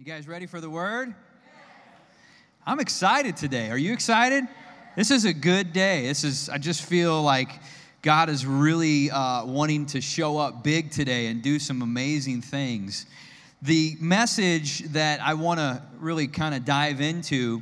You guys ready for the word? I'm excited today. Are you excited? This is a good day. This is, I just feel like God is really uh, wanting to show up big today and do some amazing things. The message that I want to really kind of dive into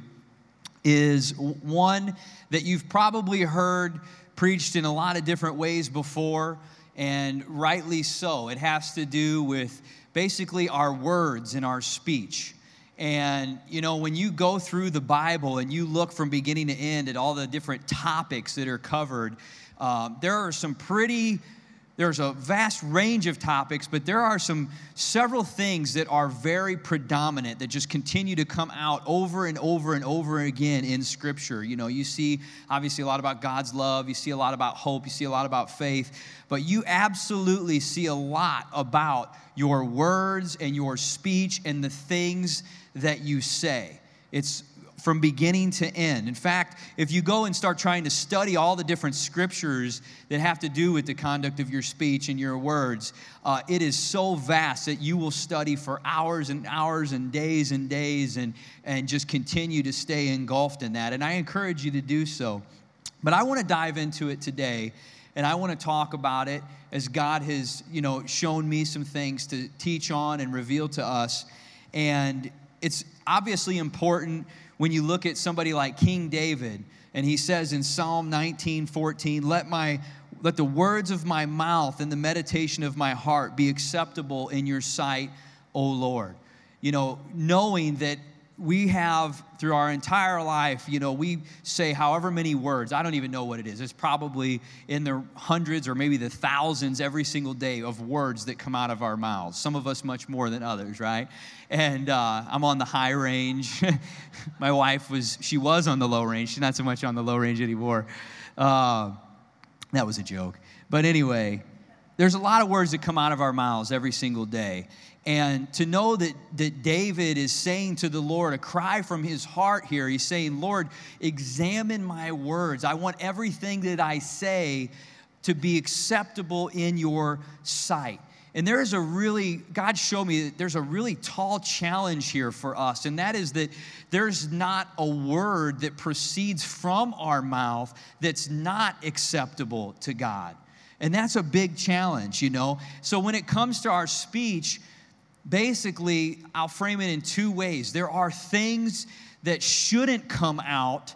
is one that you've probably heard preached in a lot of different ways before, and rightly so. It has to do with basically our words and our speech. And, you know, when you go through the Bible and you look from beginning to end at all the different topics that are covered, uh, there are some pretty there's a vast range of topics, but there are some several things that are very predominant that just continue to come out over and over and over again in Scripture. You know, you see obviously a lot about God's love, you see a lot about hope, you see a lot about faith, but you absolutely see a lot about your words and your speech and the things that you say. It's from beginning to end. In fact, if you go and start trying to study all the different scriptures that have to do with the conduct of your speech and your words, uh, it is so vast that you will study for hours and hours and days and days and, and just continue to stay engulfed in that. And I encourage you to do so. But I want to dive into it today and I want to talk about it as God has, you know, shown me some things to teach on and reveal to us. And it's obviously important when you look at somebody like King David, and he says in Psalm 19 14, let, my, let the words of my mouth and the meditation of my heart be acceptable in your sight, O Lord. You know, knowing that we have through our entire life, you know, we say however many words, I don't even know what it is. It's probably in the hundreds or maybe the thousands every single day of words that come out of our mouths. Some of us much more than others, right? And uh, I'm on the high range. My wife was, she was on the low range. She's not so much on the low range anymore. Uh, that was a joke. But anyway, there's a lot of words that come out of our mouths every single day. And to know that, that David is saying to the Lord, a cry from his heart here, he's saying, Lord, examine my words. I want everything that I say to be acceptable in your sight. And there is a really, God showed me that there's a really tall challenge here for us, and that is that there's not a word that proceeds from our mouth that's not acceptable to God. And that's a big challenge, you know? So when it comes to our speech, basically, I'll frame it in two ways. There are things that shouldn't come out,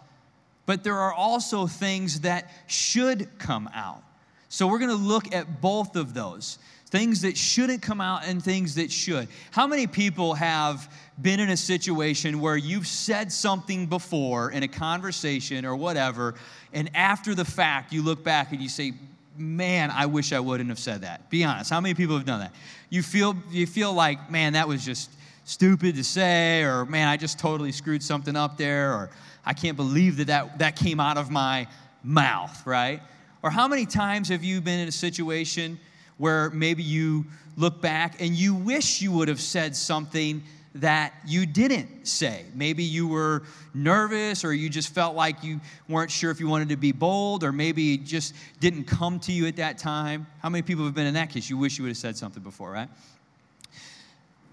but there are also things that should come out. So we're gonna look at both of those things that shouldn't come out and things that should. How many people have been in a situation where you've said something before in a conversation or whatever, and after the fact, you look back and you say, man, I wish I wouldn't have said that. Be honest. How many people have done that? You feel, you feel like, man, that was just stupid to say, or man, I just totally screwed something up there, or I can't believe that that, that came out of my mouth, right? Or how many times have you been in a situation where maybe you look back and you wish you would have said something that you didn't say. Maybe you were nervous or you just felt like you weren't sure if you wanted to be bold or maybe it just didn't come to you at that time. How many people have been in that case? You wish you would have said something before, right?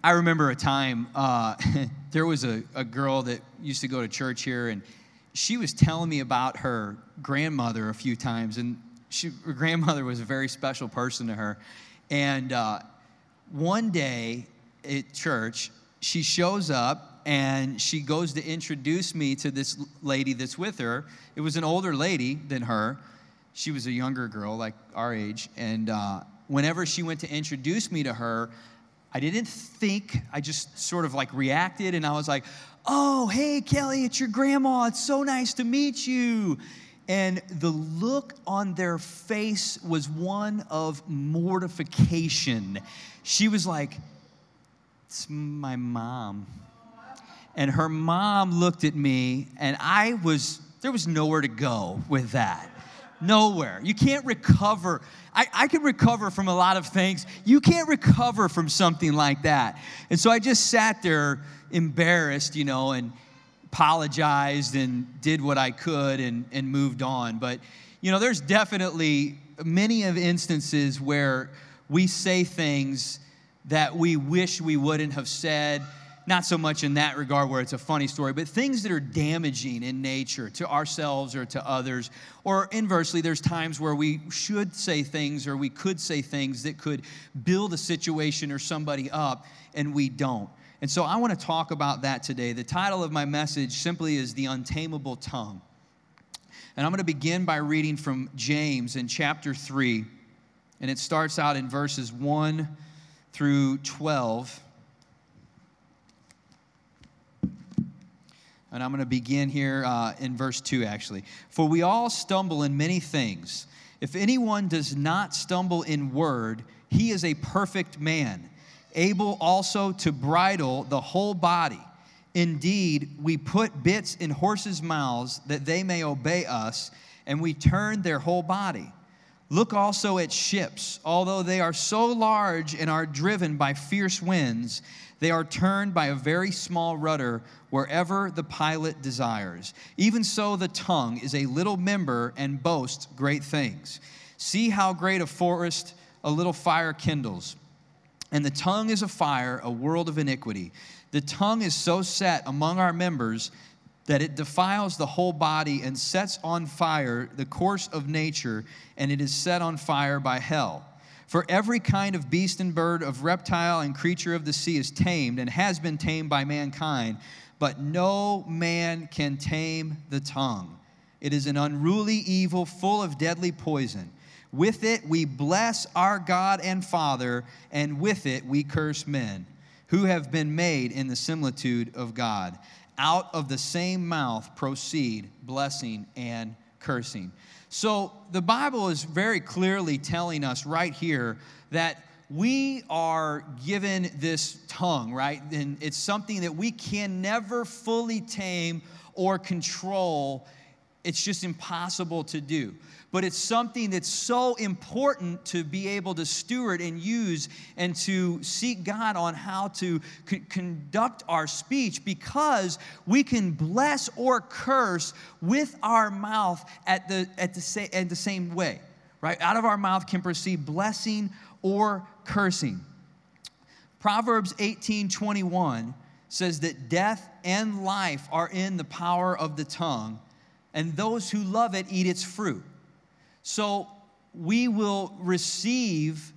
I remember a time uh, there was a, a girl that used to go to church here and she was telling me about her grandmother a few times and she, her grandmother was a very special person to her. And uh, one day at church, she shows up and she goes to introduce me to this lady that's with her. It was an older lady than her. She was a younger girl, like our age. And uh, whenever she went to introduce me to her, I didn't think, I just sort of like reacted and I was like, oh, hey, Kelly, it's your grandma. It's so nice to meet you. And the look on their face was one of mortification. She was like, it's my mom. And her mom looked at me, and I was, there was nowhere to go with that. Nowhere. You can't recover. I, I can recover from a lot of things. You can't recover from something like that. And so I just sat there embarrassed, you know, and apologized and did what I could and, and moved on. But, you know, there's definitely many of instances where we say things that we wish we wouldn't have said. not so much in that regard where it's a funny story, but things that are damaging in nature to ourselves or to others. Or inversely, there's times where we should say things or we could say things that could build a situation or somebody up, and we don't. And so I want to talk about that today. The title of my message simply is The Untamable Tongue. And I'm going to begin by reading from James in chapter 3. And it starts out in verses 1 through 12. And I'm going to begin here uh, in verse 2, actually. For we all stumble in many things. If anyone does not stumble in word, he is a perfect man, able also to bridle the whole body. Indeed, we put bits in horses' mouths that they may obey us, and we turn their whole body. Look also at ships. Although they are so large and are driven by fierce winds, they are turned by a very small rudder wherever the pilot desires. Even so, the tongue is a little member and boasts great things. See how great a forest a little fire kindles. And the tongue is a fire, a world of iniquity. The tongue is so set among our members that it defiles the whole body and sets on fire the course of nature, and it is set on fire by hell. For every kind of beast and bird, of reptile and creature of the sea is tamed and has been tamed by mankind, but no man can tame the tongue. It is an unruly evil full of deadly poison. With it we bless our God and Father, and with it we curse men who have been made in the similitude of God. Out of the same mouth proceed blessing and cursing. So the Bible is very clearly telling us right here that we are given this tongue, right? And it's something that we can never fully tame or control. It's just impossible to do but it's something that's so important to be able to steward and use and to seek God on how to c- conduct our speech because we can bless or curse with our mouth at the, at the, sa- at the same way, right? Out of our mouth can proceed blessing or cursing. Proverbs 18 21 says that death and life are in the power of the tongue, and those who love it eat its fruit. So we will receive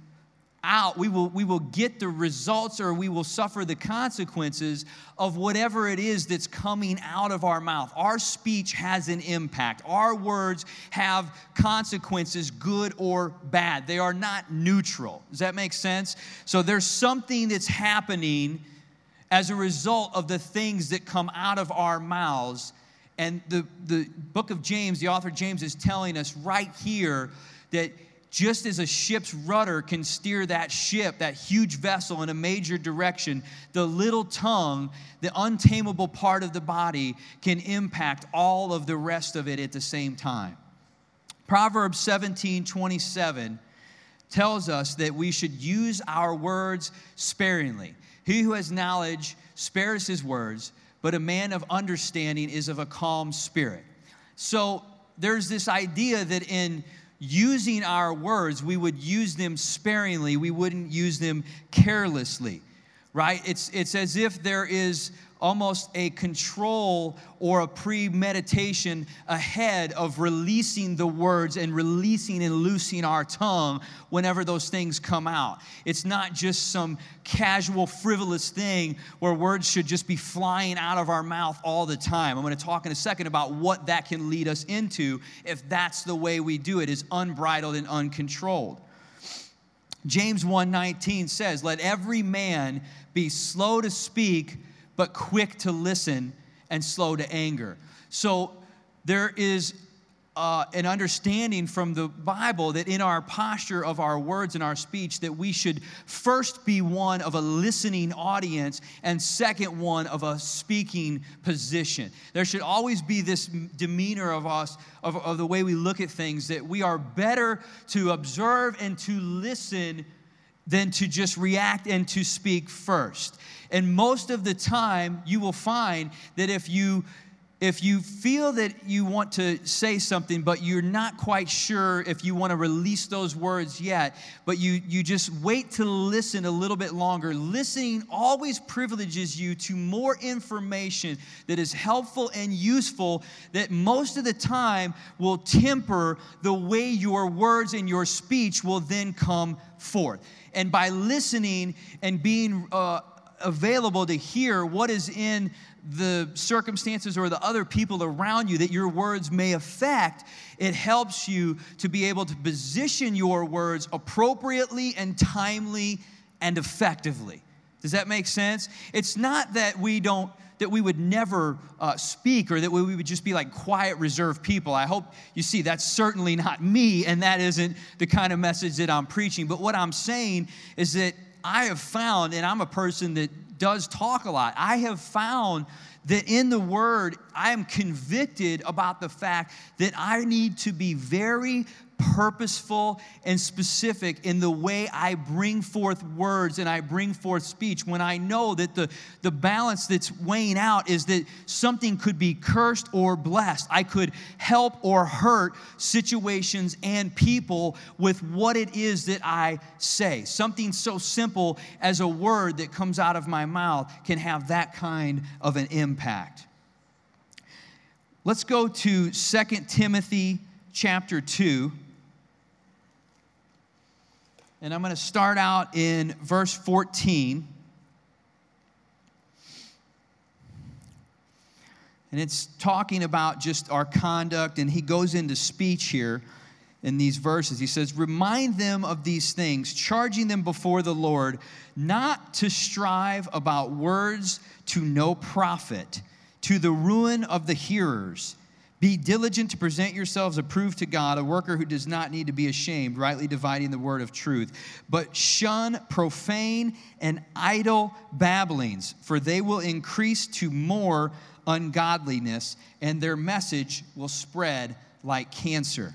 out, we will, we will get the results or we will suffer the consequences of whatever it is that's coming out of our mouth. Our speech has an impact. Our words have consequences, good or bad. They are not neutral. Does that make sense? So there's something that's happening as a result of the things that come out of our mouths and the, the book of James, the author James is telling us right here that just as a ship's rudder can steer that ship, that huge vessel, in a major direction, the little tongue, the untamable part of the body, can impact all of the rest of it at the same time. Proverbs 17 27 tells us that we should use our words sparingly. He who has knowledge spares his words, but a man of understanding is of a calm spirit. So there's this idea that in using our words, we would use them sparingly, we wouldn't use them carelessly, right? It's, it's as if there is almost a control or a premeditation ahead of releasing the words and releasing and loosing our tongue whenever those things come out. It's not just some casual, frivolous thing where words should just be flying out of our mouth all the time. I'm going to talk in a second about what that can lead us into if that's the way we do it is unbridled and uncontrolled. James 1:19 says, "Let every man be slow to speak, but quick to listen and slow to anger. So there is uh, an understanding from the Bible that in our posture of our words and our speech, that we should first be one of a listening audience and second one of a speaking position. There should always be this demeanor of us, of, of the way we look at things, that we are better to observe and to listen than to just react and to speak first. And most of the time, you will find that if you if you feel that you want to say something, but you're not quite sure if you want to release those words yet, but you, you just wait to listen a little bit longer, listening always privileges you to more information that is helpful and useful that most of the time will temper the way your words and your speech will then come forth. And by listening and being uh, available to hear what is in the circumstances or the other people around you that your words may affect, it helps you to be able to position your words appropriately and timely and effectively. Does that make sense? It's not that we don't that we would never uh, speak or that we would just be like quiet, reserved people. I hope you see that's certainly not me, and that isn't the kind of message that I'm preaching. But what I'm saying is that I have found, and I'm a person that does talk a lot. I have found that in the Word, I am convicted about the fact that I need to be very purposeful and specific in the way I bring forth words and I bring forth speech when I know that the, the balance that's weighing out is that something could be cursed or blessed. I could help or hurt situations and people with what it is that I say. Something so simple as a word that comes out of my mouth can have that kind of an impact. Let's go to 2 Timothy chapter 2. And I'm going to start out in verse 14. And it's talking about just our conduct, and he goes into speech here in these verses. He says, Remind them of these things, charging them before the Lord, not to strive about words to no profit, to the ruin of the hearers. Be diligent to present yourselves approved to God, a worker who does not need to be ashamed, rightly dividing the word of truth. But shun profane and idle babblings, for they will increase to more ungodliness, and their message will spread like cancer.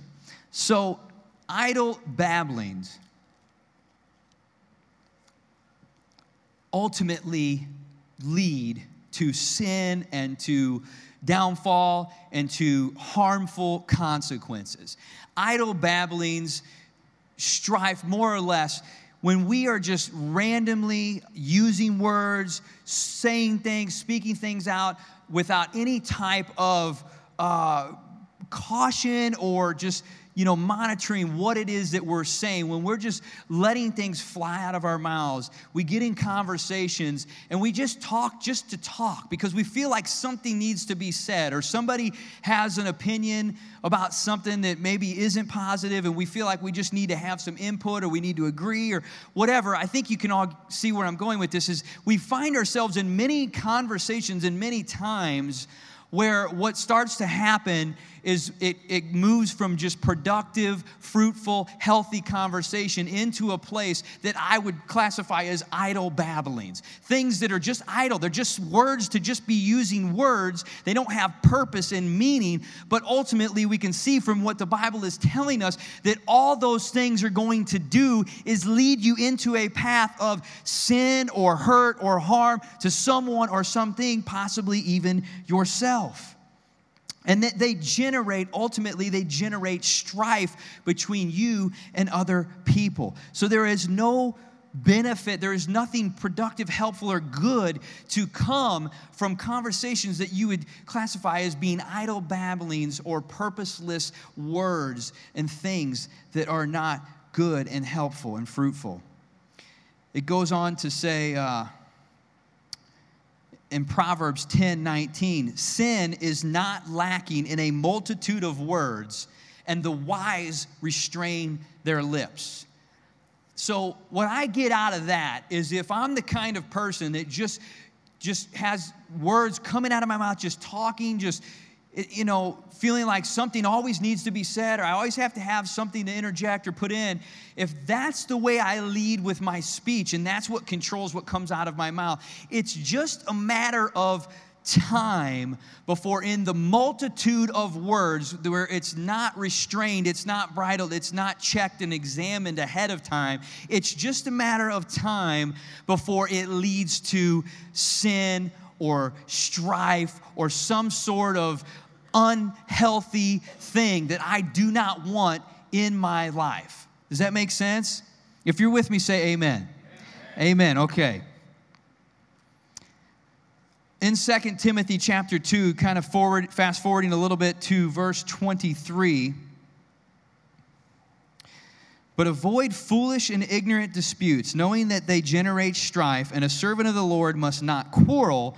So, idle babblings ultimately lead to sin and to downfall and to harmful consequences. Idle babblings, strife, more or less, when we are just randomly using words, saying things, speaking things out without any type of uh, caution or just you know, monitoring what it is that we're saying, when we're just letting things fly out of our mouths, we get in conversations and we just talk just to talk because we feel like something needs to be said or somebody has an opinion about something that maybe isn't positive and we feel like we just need to have some input or we need to agree or whatever. I think you can all see where I'm going with this is we find ourselves in many conversations and many times where what starts to happen is it, it moves from just productive, fruitful, healthy conversation into a place that I would classify as idle babblings. Things that are just idle. They're just words to just be using words. They don't have purpose and meaning, but ultimately we can see from what the Bible is telling us that all those things are going to do is lead you into a path of sin or hurt or harm to someone or something, possibly even yourself. And that they generate, ultimately, they generate strife between you and other people. So there is no benefit, there is nothing productive, helpful, or good to come from conversations that you would classify as being idle babblings or purposeless words and things that are not good and helpful and fruitful. It goes on to say, uh, in Proverbs 10 19, sin is not lacking in a multitude of words, and the wise restrain their lips. So, what I get out of that is if I'm the kind of person that just just has words coming out of my mouth, just talking, just you know, feeling like something always needs to be said or I always have to have something to interject or put in, if that's the way I lead with my speech and that's what controls what comes out of my mouth, it's just a matter of time before in the multitude of words where it's not restrained, it's not bridled, it's not checked and examined ahead of time. It's just a matter of time before it leads to sin or strife or some sort of unhealthy thing that I do not want in my life. Does that make sense? If you're with me, say amen. Amen. amen. Okay. In 2 Timothy chapter 2, kind of forward, fast forwarding a little bit to verse 23. But avoid foolish and ignorant disputes, knowing that they generate strife, and a servant of the Lord must not quarrel,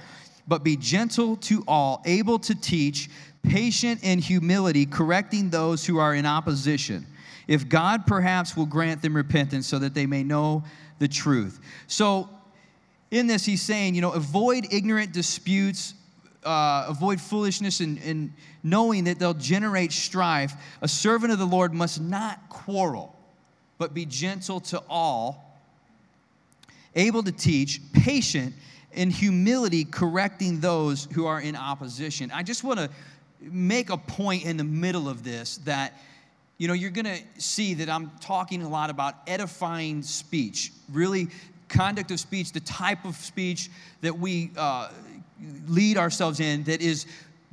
but be gentle to all, able to teach, patient in humility, correcting those who are in opposition. If God perhaps will grant them repentance so that they may know the truth. So, in this, he's saying, you know, avoid ignorant disputes, uh, avoid foolishness, and, and knowing that they'll generate strife. A servant of the Lord must not quarrel but be gentle to all, able to teach, patient, in humility, correcting those who are in opposition. I just want to make a point in the middle of this that you know you're going to see that i'm talking a lot about edifying speech really conduct of speech the type of speech that we uh, lead ourselves in that is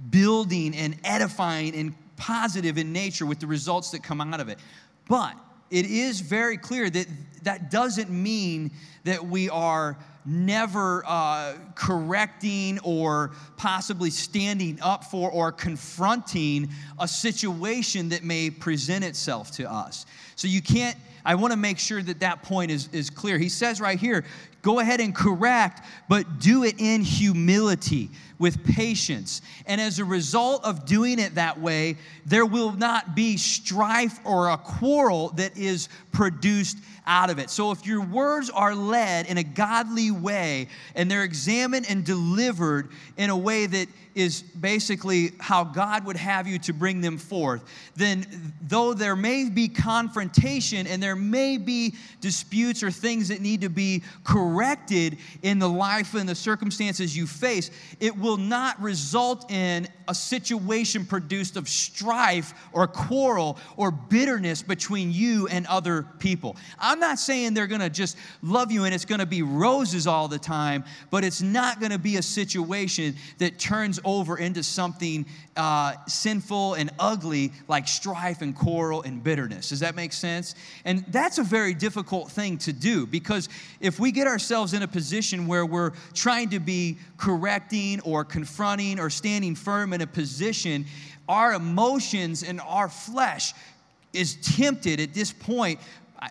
building and edifying and positive in nature with the results that come out of it but it is very clear that that doesn't mean that we are never uh, correcting or possibly standing up for or confronting a situation that may present itself to us. So you can't, I want to make sure that that point is, is clear. He says right here, go ahead and correct, but do it in humility with patience. And as a result of doing it that way, there will not be strife or a quarrel that is produced out of it. So if your words are led in a godly way and they're examined and delivered in a way that is basically how God would have you to bring them forth, then though there may be confrontation and there may be disputes or things that need to be corrected in the life and the circumstances you face, it will not result in a situation produced of strife or quarrel or bitterness between you and other people. I'm not saying they're gonna just love you and it's gonna be roses all the time, but it's not gonna be a situation that turns over into something uh, sinful and ugly like strife and quarrel and bitterness. Does that make sense? And that's a very difficult thing to do because if we get ourselves in a position where we're trying to be correcting or confronting or standing firm in a position, our emotions and our flesh is tempted at this point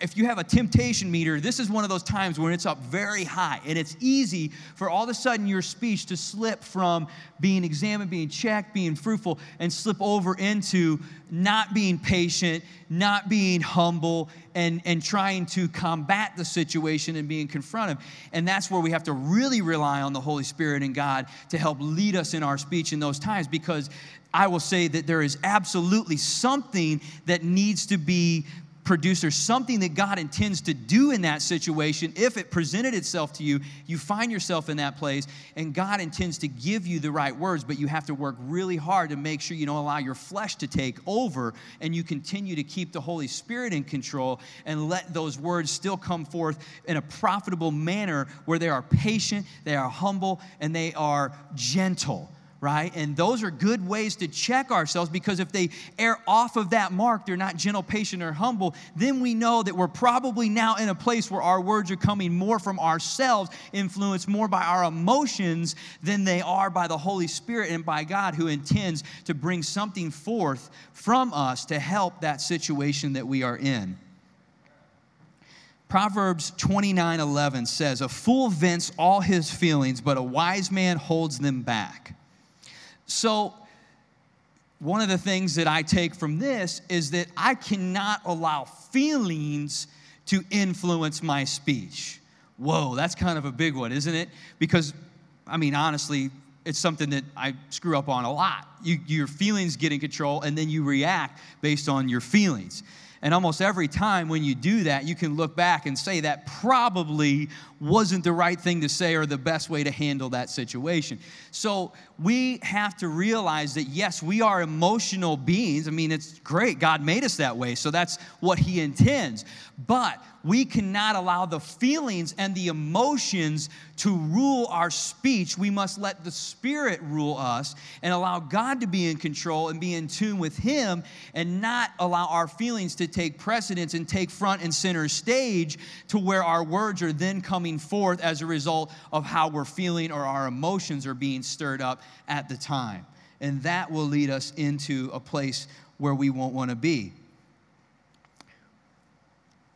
if you have a temptation meter, this is one of those times when it's up very high. And it's easy for all of a sudden your speech to slip from being examined, being checked, being fruitful, and slip over into not being patient, not being humble, and, and trying to combat the situation and being confronted. And that's where we have to really rely on the Holy Spirit and God to help lead us in our speech in those times because I will say that there is absolutely something that needs to be producer, something that God intends to do in that situation, if it presented itself to you, you find yourself in that place, and God intends to give you the right words, but you have to work really hard to make sure you don't allow your flesh to take over and you continue to keep the Holy Spirit in control and let those words still come forth in a profitable manner where they are patient, they are humble, and they are gentle right? And those are good ways to check ourselves because if they err off of that mark, they're not gentle, patient, or humble, then we know that we're probably now in a place where our words are coming more from ourselves, influenced more by our emotions than they are by the Holy Spirit and by God who intends to bring something forth from us to help that situation that we are in. Proverbs 29 11 says, A fool vents all his feelings, but a wise man holds them back. So, one of the things that I take from this is that I cannot allow feelings to influence my speech. Whoa, that's kind of a big one, isn't it? Because, I mean, honestly, it's something that I screw up on a lot. You, your feelings get in control, and then you react based on your feelings. And almost every time when you do that, you can look back and say that probably wasn't the right thing to say or the best way to handle that situation. So we have to realize that yes, we are emotional beings. I mean, it's great. God made us that way, so that's what He intends. But we cannot allow the feelings and the emotions to rule our speech. We must let the Spirit rule us and allow God to be in control and be in tune with Him and not allow our feelings to take precedence and take front and center stage to where our words are then coming forth as a result of how we're feeling or our emotions are being stirred up at the time. And that will lead us into a place where we won't want to be.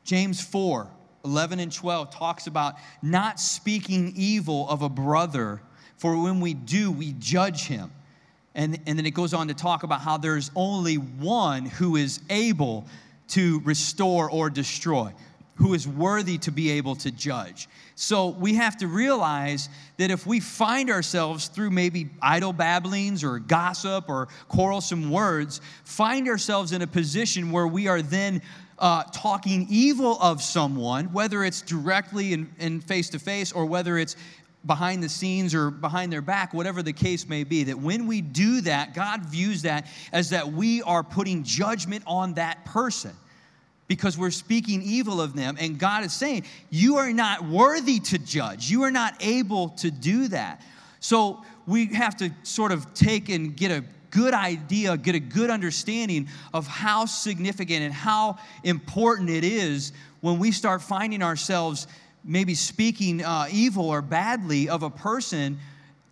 James 4 11 and 12 talks about not speaking evil of a brother, for when we do, we judge him. And, and then it goes on to talk about how there's only one who is able to restore or destroy, who is worthy to be able to judge. So we have to realize that if we find ourselves through maybe idle babblings or gossip or quarrelsome words, find ourselves in a position where we are then uh, talking evil of someone, whether it's directly and face to face or whether it's behind the scenes or behind their back, whatever the case may be, that when we do that, God views that as that we are putting judgment on that person because we're speaking evil of them. And God is saying, You are not worthy to judge, you are not able to do that. So we have to sort of take and get a good idea, get a good understanding of how significant and how important it is when we start finding ourselves maybe speaking uh, evil or badly of a person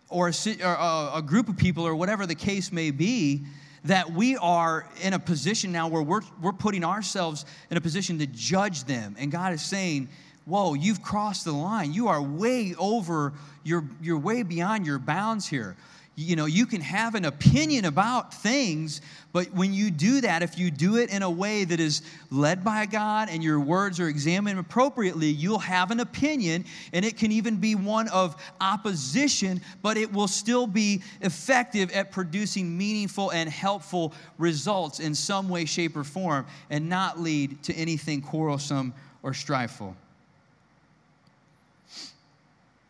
or a, or a, a group of people or whatever the case may be that we are in a position now where we're, we're putting ourselves in a position to judge them. And God is saying, Whoa, you've crossed the line. You are way over, you're, you're way beyond your bounds here you know, you can have an opinion about things, but when you do that, if you do it in a way that is led by God and your words are examined appropriately, you'll have an opinion, and it can even be one of opposition, but it will still be effective at producing meaningful and helpful results in some way, shape, or form, and not lead to anything quarrelsome or strifeful.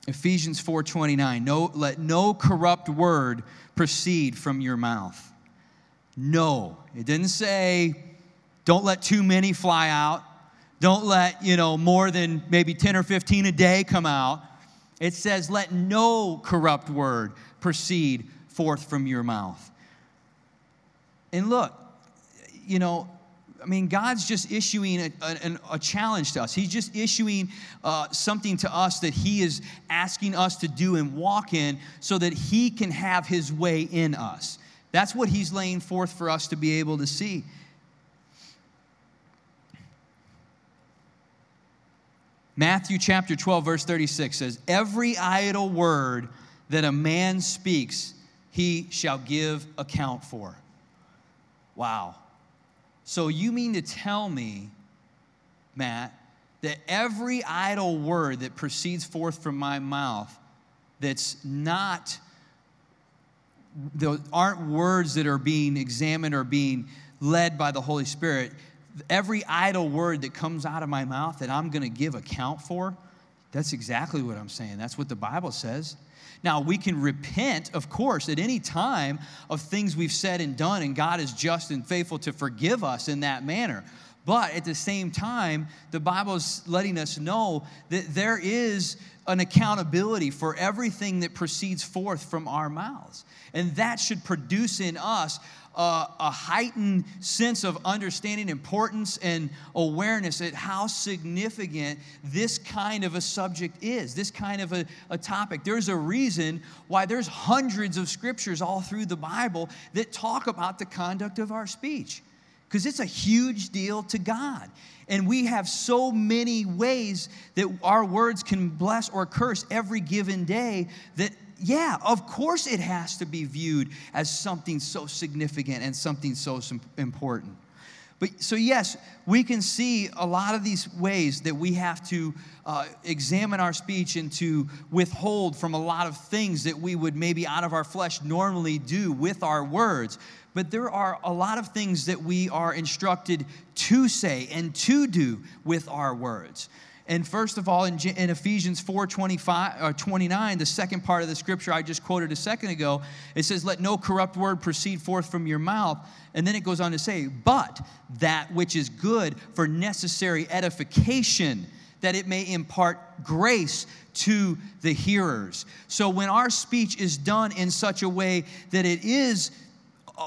Ephesians 4:29, no, let no corrupt word proceed from your mouth. No. It didn't say don't let too many fly out. Don't let, you know, more than maybe 10 or 15 a day come out. It says let no corrupt word proceed forth from your mouth. And look, you know, I mean, God's just issuing a, a, a, challenge to us. He's just issuing uh, something to us that He is asking us to do and walk in so that He can have His way in us. That's what He's laying forth for us to be able to see. Matthew chapter 12, verse 36 says, Every idle word that a man speaks, he shall give account for. Wow. So you mean to tell me, Matt, that every idle word that proceeds forth from my mouth that's not those aren't words that are being examined or being led by the Holy Spirit. Every idle word that comes out of my mouth that I'm going to give account for, that's exactly what I'm saying. That's what the Bible says. Now, we can repent, of course, at any time of things we've said and done, and God is just and faithful to forgive us in that manner. But at the same time, the Bible is letting us know that there is an accountability for everything that proceeds forth from our mouths. And that should produce in us a, heightened sense of understanding, importance, and awareness at how significant this kind of a subject is, this kind of a, a topic. There's a reason why there's hundreds of scriptures all through the Bible that talk about the conduct of our speech because it's a huge deal to God. And we have so many ways that our words can bless or curse every given day that yeah, of course it has to be viewed as something so significant and something so important. But so, yes, we can see a lot of these ways that we have to uh, examine our speech and to withhold from a lot of things that we would maybe out of our flesh normally do with our words. But there are a lot of things that we are instructed to say and to do with our words. And first of all, in, in Ephesians 4 25, or 29, the second part of the scripture I just quoted a second ago, it says, Let no corrupt word proceed forth from your mouth. And then it goes on to say, But that which is good for necessary edification, that it may impart grace to the hearers. So when our speech is done in such a way that it is uh,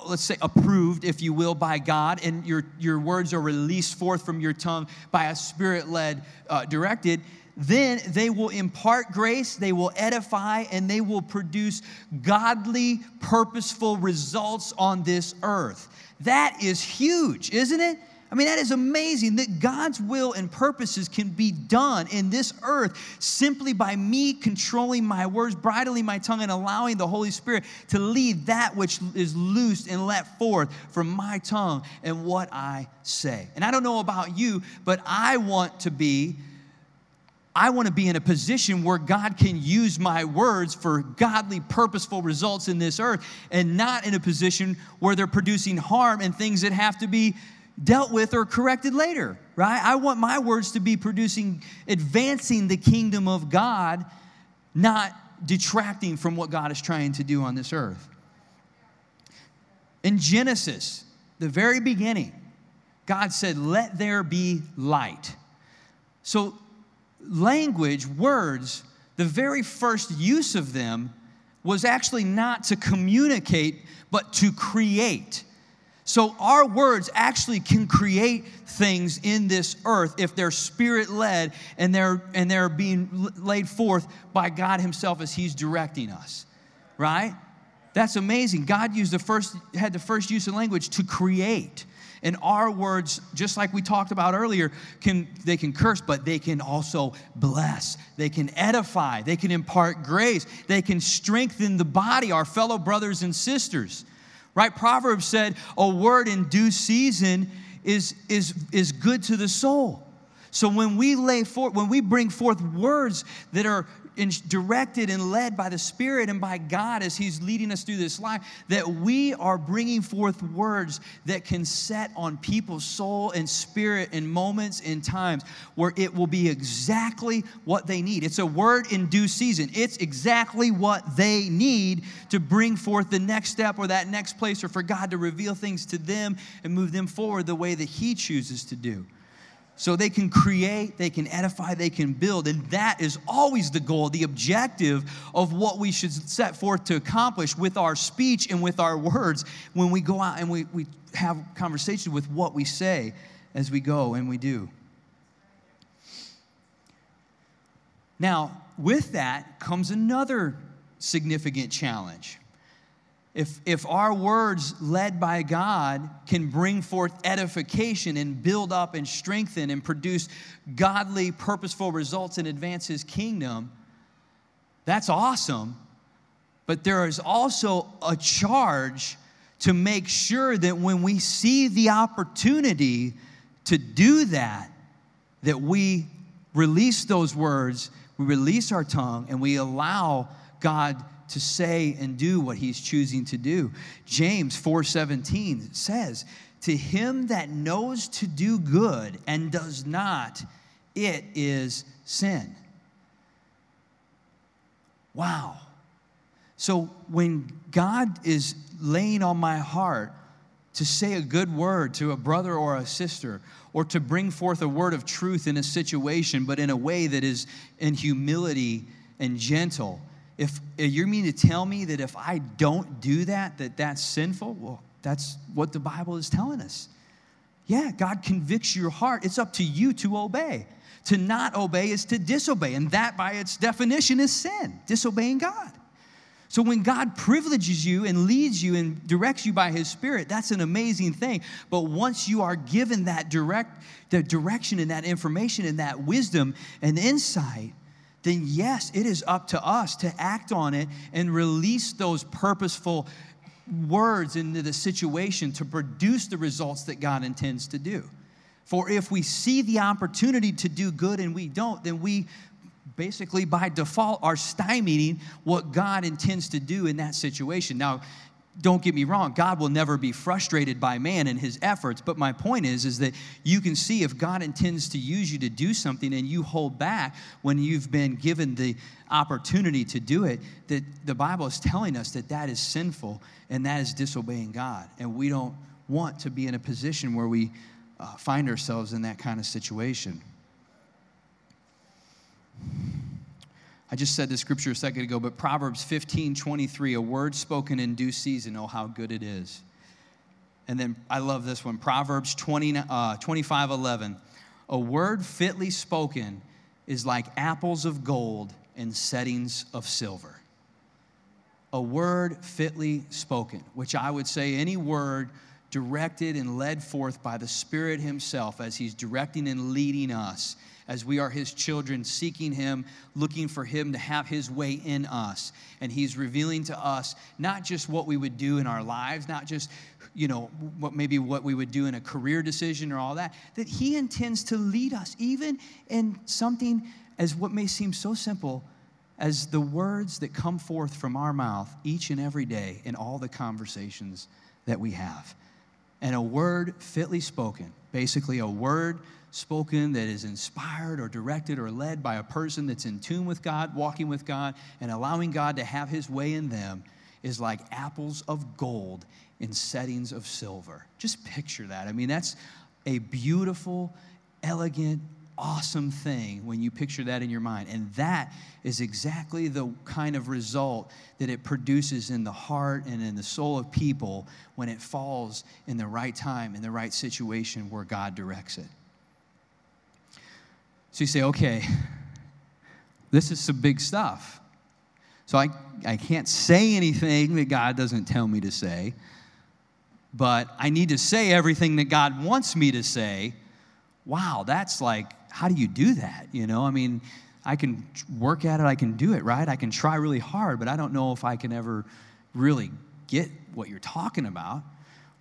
let's say approved if you will by god and your, your words are released forth from your tongue by a spirit led uh, directed then they will impart grace they will edify and they will produce godly purposeful results on this earth. That is huge isn't it I mean, that is amazing that God's will and purposes can be done in this earth simply by me controlling my words, bridling my tongue, and allowing the Holy Spirit to lead that which is loosed and let forth from my tongue and what I say. And I don't know about you, but I want to be. I want to be in a position where God can use my words for godly, purposeful results in this earth and not in a position where they're producing harm and things that have to be dealt with or corrected later, right? I want my words to be producing, advancing the kingdom of God, not detracting from what God is trying to do on this earth. In Genesis, the very beginning, God said, Let there be light. So, language, words, the very first use of them was actually not to communicate, but to create. So, our words actually can create things in this earth if they're spirit led and they're, and they're being laid forth by God Himself as He's directing us, right? That's amazing. God used the first, had the first use of language to create. And our words, just like we talked about earlier, can they can curse, but they can also bless. They can edify. They can impart grace. They can strengthen the body, our fellow brothers and sisters right? Proverbs said, a word in due season is, is, is good to the soul. So when we lay forth, when we bring forth words that are directed and led by the Spirit and by God as He's leading us through this life, that we are bringing forth words that can set on people's soul and spirit in moments and times where it will be exactly what they need. It's a word in due season, it's exactly what they need to bring forth the next step or that next place or for God to reveal things to them and move them forward the way that He chooses to do. So they can create, they can edify, they can build. And that is always the goal, the objective of what we should set forth to accomplish with our speech and with our words when we go out and we, we have conversation with what we say as we go and we do. Now, with that comes another significant challenge. If, if our words led by God can bring forth edification and build up and strengthen and produce godly, purposeful results and advance His kingdom, that's awesome. But there is also a charge to make sure that when we see the opportunity to do that, that we release those words, we release our tongue, and we allow God to say and do what he's choosing to do. James 4:17 says, "To him that knows to do good and does not, it is sin." Wow. So when God is laying on my heart to say a good word to a brother or a sister, or to bring forth a word of truth in a situation, but in a way that is in humility and gentle, if you mean to tell me that if I don't do that, that that's sinful, well, that's what the Bible is telling us. Yeah, God convicts your heart. It's up to you to obey. To not obey is to disobey, and that by its definition is sin, disobeying God. So when God privileges you and leads you and directs you by his spirit, that's an amazing thing. But once you are given that direct the direction and that information and that wisdom and insight, then yes, it is up to us to act on it and release those purposeful words into the situation to produce the results that God intends to do. For if we see the opportunity to do good and we don't, then we basically by default are stymieing what God intends to do in that situation. Now, don't get me wrong god will never be frustrated by man and his efforts but my point is is that you can see if god intends to use you to do something and you hold back when you've been given the opportunity to do it that the bible is telling us that that is sinful and that is disobeying god. And we don't want to be in a position where we uh, find ourselves in that kind of situation I just said the scripture a second ago, but Proverbs 15 23, a word spoken in due season, oh, how good it is. And then I love this one Proverbs 20, uh, 25 11, a word fitly spoken is like apples of gold in settings of silver. A word fitly spoken, which I would say any word directed and led forth by the Spirit Himself as He's directing and leading us as we are his children, seeking him, looking for him to have his way in us. And he's revealing to us not just what we would do in our lives, not just you know what maybe what we would do in a career decision or all that that he intends to lead us even in something as what may seem so simple as the words that come forth from our mouth each and every day in all the conversations that we have and a word fitly spoken basically a word spoken that is inspired or directed or led by a person that's in tune with God, walking with God, and allowing God to have his way in them is like apples of gold in settings of silver. Just picture that. I mean, that's a beautiful, elegant, awesome thing when you picture that in your mind. And that is exactly the kind of result that it produces in the heart and in the soul of people when it falls in the right time, in the right situation where God directs it. So you say, okay, this is some big stuff. So I, I can't say anything that God doesn't tell me to say, but I need to say everything that God wants me to say. Wow, that's like, how do you do that? You know, I mean, I can work at it, I can do it, right? I can try really hard, but I don't know if I can ever really get what you're talking about.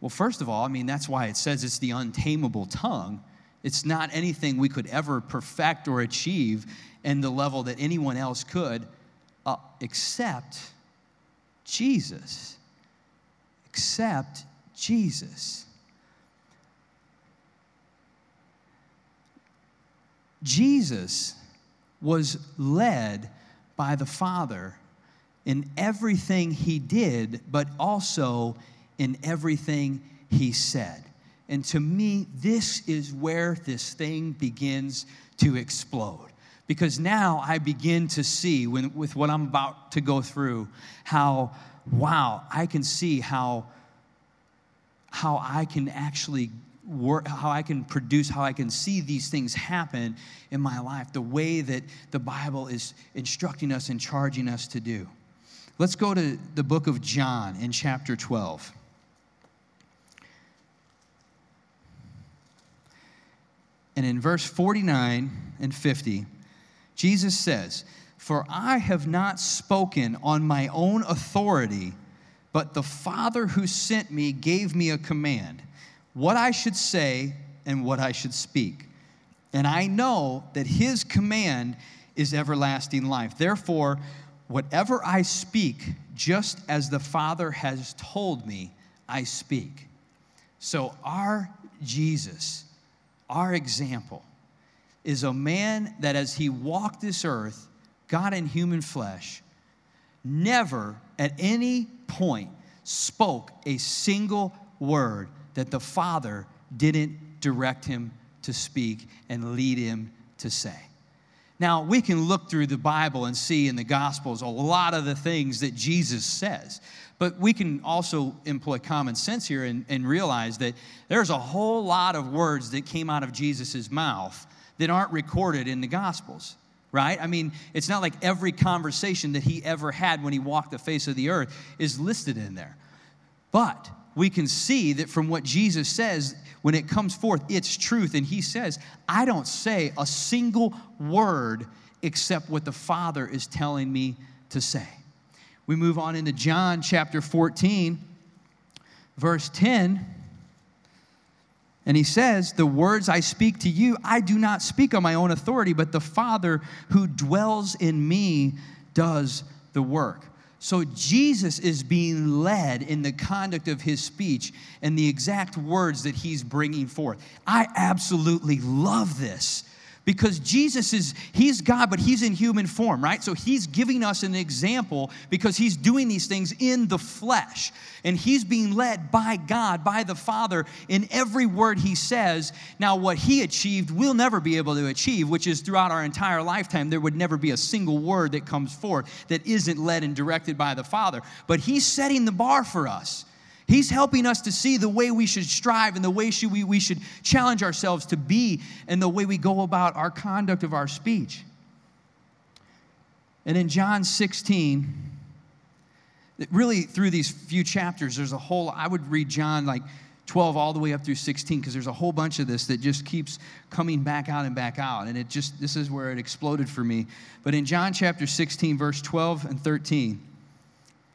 Well, first of all, I mean, that's why it says it's the untamable tongue. It's not anything we could ever perfect or achieve in the level that anyone else could, uh, except Jesus. Except Jesus. Jesus was led by the Father in everything he did, but also in everything he said. And to me, this is where this thing begins to explode. Because now I begin to see, when, with what I'm about to go through, how, wow, I can see how, how I can actually work, how I can produce, how I can see these things happen in my life, the way that the Bible is instructing us and charging us to do. Let's go to the book of John in chapter 12. And in verse 49 and 50, Jesus says, For I have not spoken on my own authority, but the Father who sent me gave me a command, what I should say and what I should speak. And I know that his command is everlasting life. Therefore, whatever I speak, just as the Father has told me, I speak. So, our Jesus our example is a man that as he walked this earth, God in human flesh, never at any point spoke a single word that the Father didn't direct him to speak and lead him to say. Now, we can look through the Bible and see in the Gospels a lot of the things that Jesus says. But we can also employ common sense here and, and realize that there's a whole lot of words that came out of Jesus' mouth that aren't recorded in the Gospels, right? I mean, it's not like every conversation that he ever had when he walked the face of the earth is listed in there. But we can see that from what Jesus says, when it comes forth, it's truth. And he says, I don't say a single word except what the Father is telling me to say. We move on into John chapter 14, verse 10. And he says, The words I speak to you, I do not speak on my own authority, but the Father who dwells in me does the work. So Jesus is being led in the conduct of his speech and the exact words that he's bringing forth. I absolutely love this because Jesus is, he's God, but he's in human form, right? So he's giving us an example because he's doing these things in the flesh. And he's being led by God, by the Father, in every word he says. Now, what he achieved, we'll never be able to achieve, which is throughout our entire lifetime, there would never be a single word that comes forth that isn't led and directed by the Father. But he's setting the bar for us. He's helping us to see the way we should strive and the way should we, we should challenge ourselves to be and the way we go about our conduct of our speech. And in John 16, really through these few chapters, there's a whole, I would read John like 12 all the way up through 16 because there's a whole bunch of this that just keeps coming back out and back out. And it just, this is where it exploded for me. But in John chapter 16, verse 12 and 13,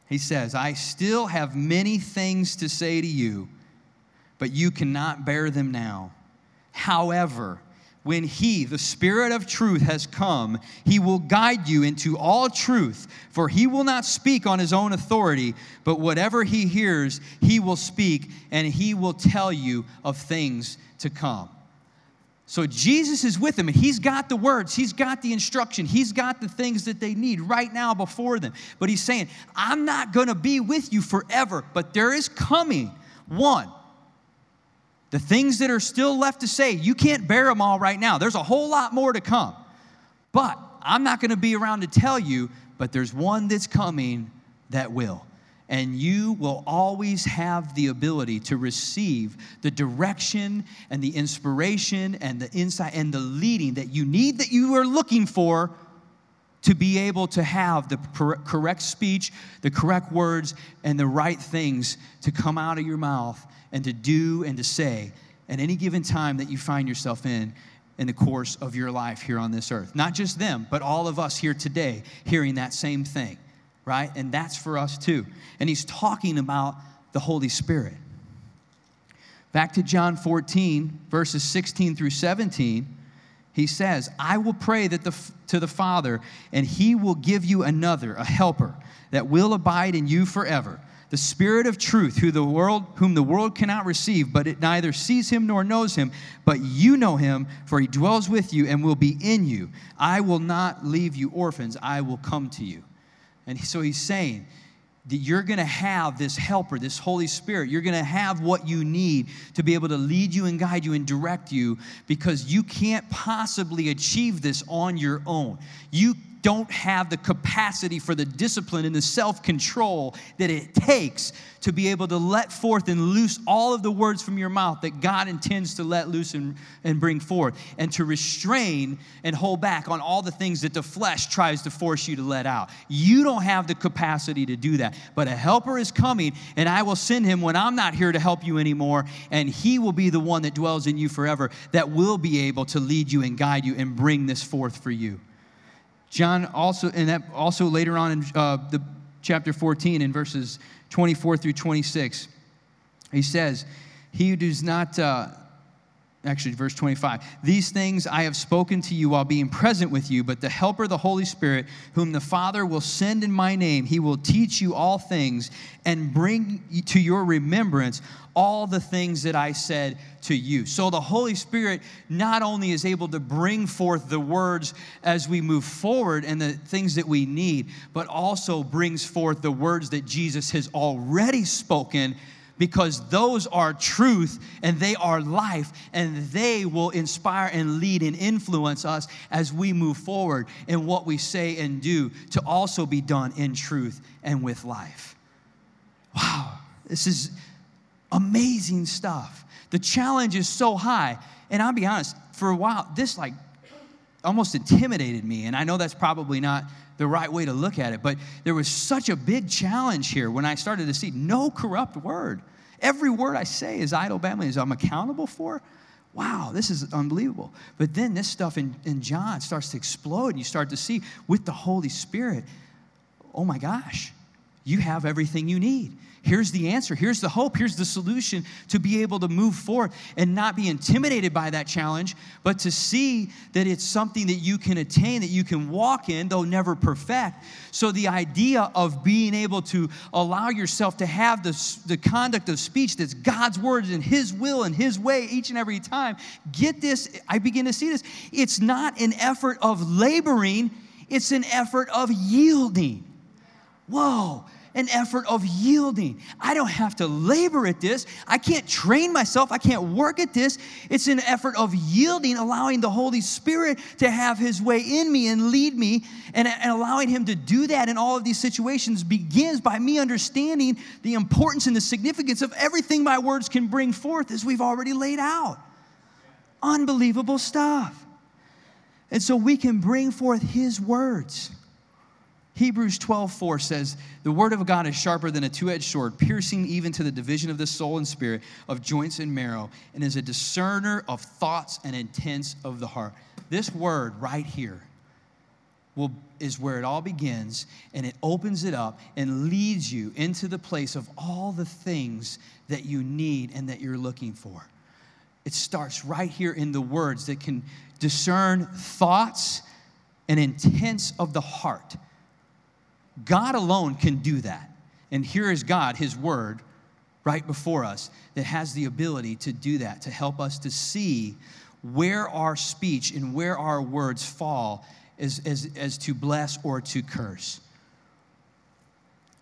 he says, I still have many things to say to you, but you cannot bear them now. However, when He, the Spirit of truth, has come, He will guide you into all truth, for He will not speak on His own authority, but whatever He hears, He will speak, and He will tell you of things to come. So Jesus is with them and he's got the words, he's got the instruction, he's got the things that they need right now before them. But he's saying, I'm not going to be with you forever, but there is coming one. The things that are still left to say, you can't bear them all right now. There's a whole lot more to come. But I'm not going to be around to tell you, but there's one that's coming that will and you will always have the ability to receive the direction and the inspiration and the insight and the leading that you need that you are looking for to be able to have the correct speech, the correct words, and the right things to come out of your mouth and to do and to say at any given time that you find yourself in in the course of your life here on this earth. Not just them, but all of us here today hearing that same thing right? And that's for us too. And he's talking about the Holy Spirit. Back to John 14, verses 16 through 17, he says, I will pray that the, to the Father, and he will give you another, a helper, that will abide in you forever. The Spirit of truth, who the world, whom the world cannot receive, but it neither sees him nor knows him, but you know him, for he dwells with you and will be in you. I will not leave you orphans, I will come to you. And so he's saying that you're going to have this helper, this Holy Spirit. You're going to have what you need to be able to lead you and guide you and direct you because you can't possibly achieve this on your own. You don't have the capacity for the discipline and the self control that it takes to be able to let forth and loose all of the words from your mouth that God intends to let loose and, and bring forth, and to restrain and hold back on all the things that the flesh tries to force you to let out. You don't have the capacity to do that. But a helper is coming, and I will send him when I'm not here to help you anymore, and he will be the one that dwells in you forever that will be able to lead you and guide you and bring this forth for you. John also, and that also later on in uh, the chapter 14 in verses 24 through 26, he says, He who does not, uh, actually, verse 25, these things I have spoken to you while being present with you, but the Helper, the Holy Spirit, whom the Father will send in my name, he will teach you all things and bring to your remembrance all the things that I said to you. So the Holy Spirit not only is able to bring forth the words as we move forward and the things that we need, but also brings forth the words that Jesus has already spoken because those are truth and they are life and they will inspire and lead and influence us as we move forward in what we say and do to also be done in truth and with life. Wow, this is Amazing stuff. The challenge is so high. And I'll be honest, for a while, this like almost intimidated me. And I know that's probably not the right way to look at it, but there was such a big challenge here when I started to see no corrupt word. Every word I say is idle babbling, I'm accountable for. Wow, this is unbelievable. But then this stuff in, in John starts to explode, and you start to see with the Holy Spirit, oh my gosh, you have everything you need. Here's the answer. Here's the hope. Here's the solution to be able to move forward and not be intimidated by that challenge, but to see that it's something that you can attain, that you can walk in, though never perfect. So, the idea of being able to allow yourself to have the, the conduct of speech that's God's words and His will and His way each and every time, get this, I begin to see this. It's not an effort of laboring, it's an effort of yielding. Whoa an effort of yielding. I don't have to labor at this. I can't train myself. I can't work at this. It's an effort of yielding, allowing the Holy Spirit to have His way in me and lead me. And, and allowing Him to do that in all of these situations begins by me understanding the importance and the significance of everything my words can bring forth as we've already laid out. Unbelievable stuff. And so we can bring forth His words. Hebrews 12, 4 says, The word of God is sharper than a two edged sword, piercing even to the division of the soul and spirit, of joints and marrow, and is a discerner of thoughts and intents of the heart. This word right here will, is where it all begins, and it opens it up and leads you into the place of all the things that you need and that you're looking for. It starts right here in the words that can discern thoughts and intents of the heart. God alone can do that. And here is God, His Word, right before us, that has the ability to do that, to help us to see where our speech and where our words fall as, as, as to bless or to curse.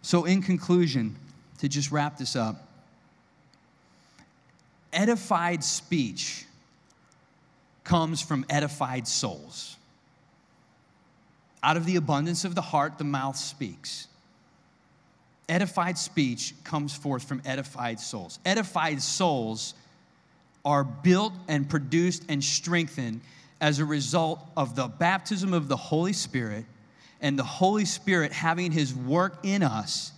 So, in conclusion, to just wrap this up, edified speech comes from edified souls. Out of the abundance of the heart, the mouth speaks. Edified speech comes forth from edified souls. Edified souls are built and produced and strengthened as a result of the baptism of the Holy Spirit and the Holy Spirit having his work in us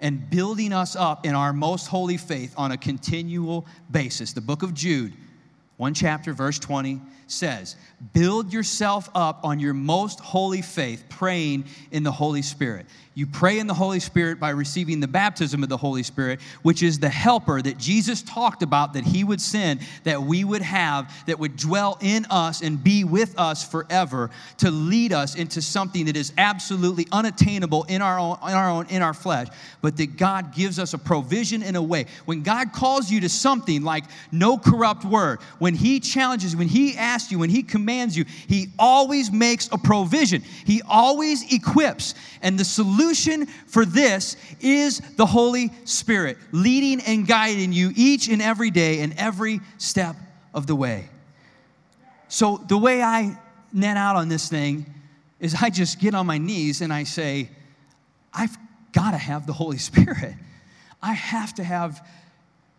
and building us up in our most holy faith on a continual basis. The book of Jude, one chapter, verse 20 says, Build yourself up on your most holy faith, praying in the Holy Spirit. You pray in the Holy Spirit by receiving the baptism of the Holy Spirit, which is the helper that Jesus talked about that he would send, that we would have, that would dwell in us and be with us forever to lead us into something that is absolutely unattainable in our own, in our own, in our flesh, but that God gives us a provision in a way. When God calls you to something like no corrupt word, when he challenges, when he asks you, when he commands you, he always makes a provision. He always equips. And the solution solution for this is the Holy Spirit leading and guiding you each and every day and every step of the way. So, the way I net out on this thing is I just get on my knees and I say, I've got to have the Holy Spirit. I have to have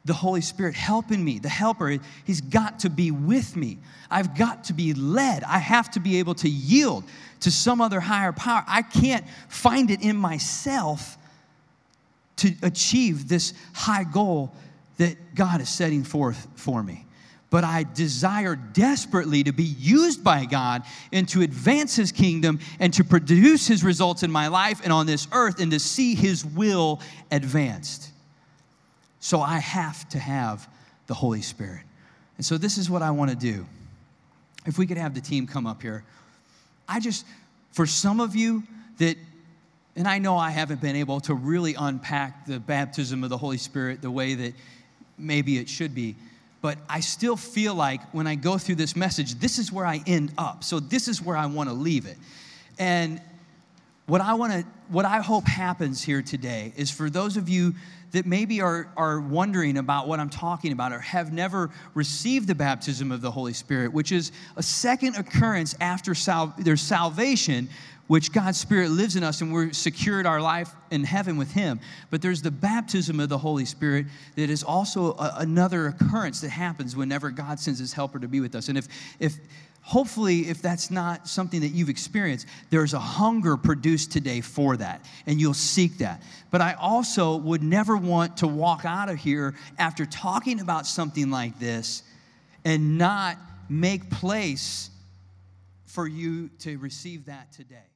the Holy Spirit helping me, the helper. He's got to be with me. I've got to be led. I have to be able to yield to some other higher power. I can't find it in myself to achieve this high goal that God is setting forth for me. But I desire desperately to be used by God and to advance His kingdom and to produce His results in my life and on this earth and to see His will advanced. So I have to have the Holy Spirit. And so this is what I want to do. If we could have the team come up here. I just, for some of you that, and I know I haven't been able to really unpack the baptism of the Holy Spirit the way that maybe it should be, but I still feel like when I go through this message, this is where I end up. So this is where I want to leave it. And what I want to, what I hope happens here today is for those of you that maybe are, are wondering about what I'm talking about or have never received the baptism of the Holy Spirit, which is a second occurrence after sal- their salvation, which God's Spirit lives in us and we're secured our life in heaven with Him. But there's the baptism of the Holy Spirit that is also a, another occurrence that happens whenever God sends His helper to be with us. And if, if, hopefully, if that's not something that you've experienced, there's a hunger produced today for that, and you'll seek that. But I also would never want to walk out of here after talking about something like this and not make place for you to receive that today.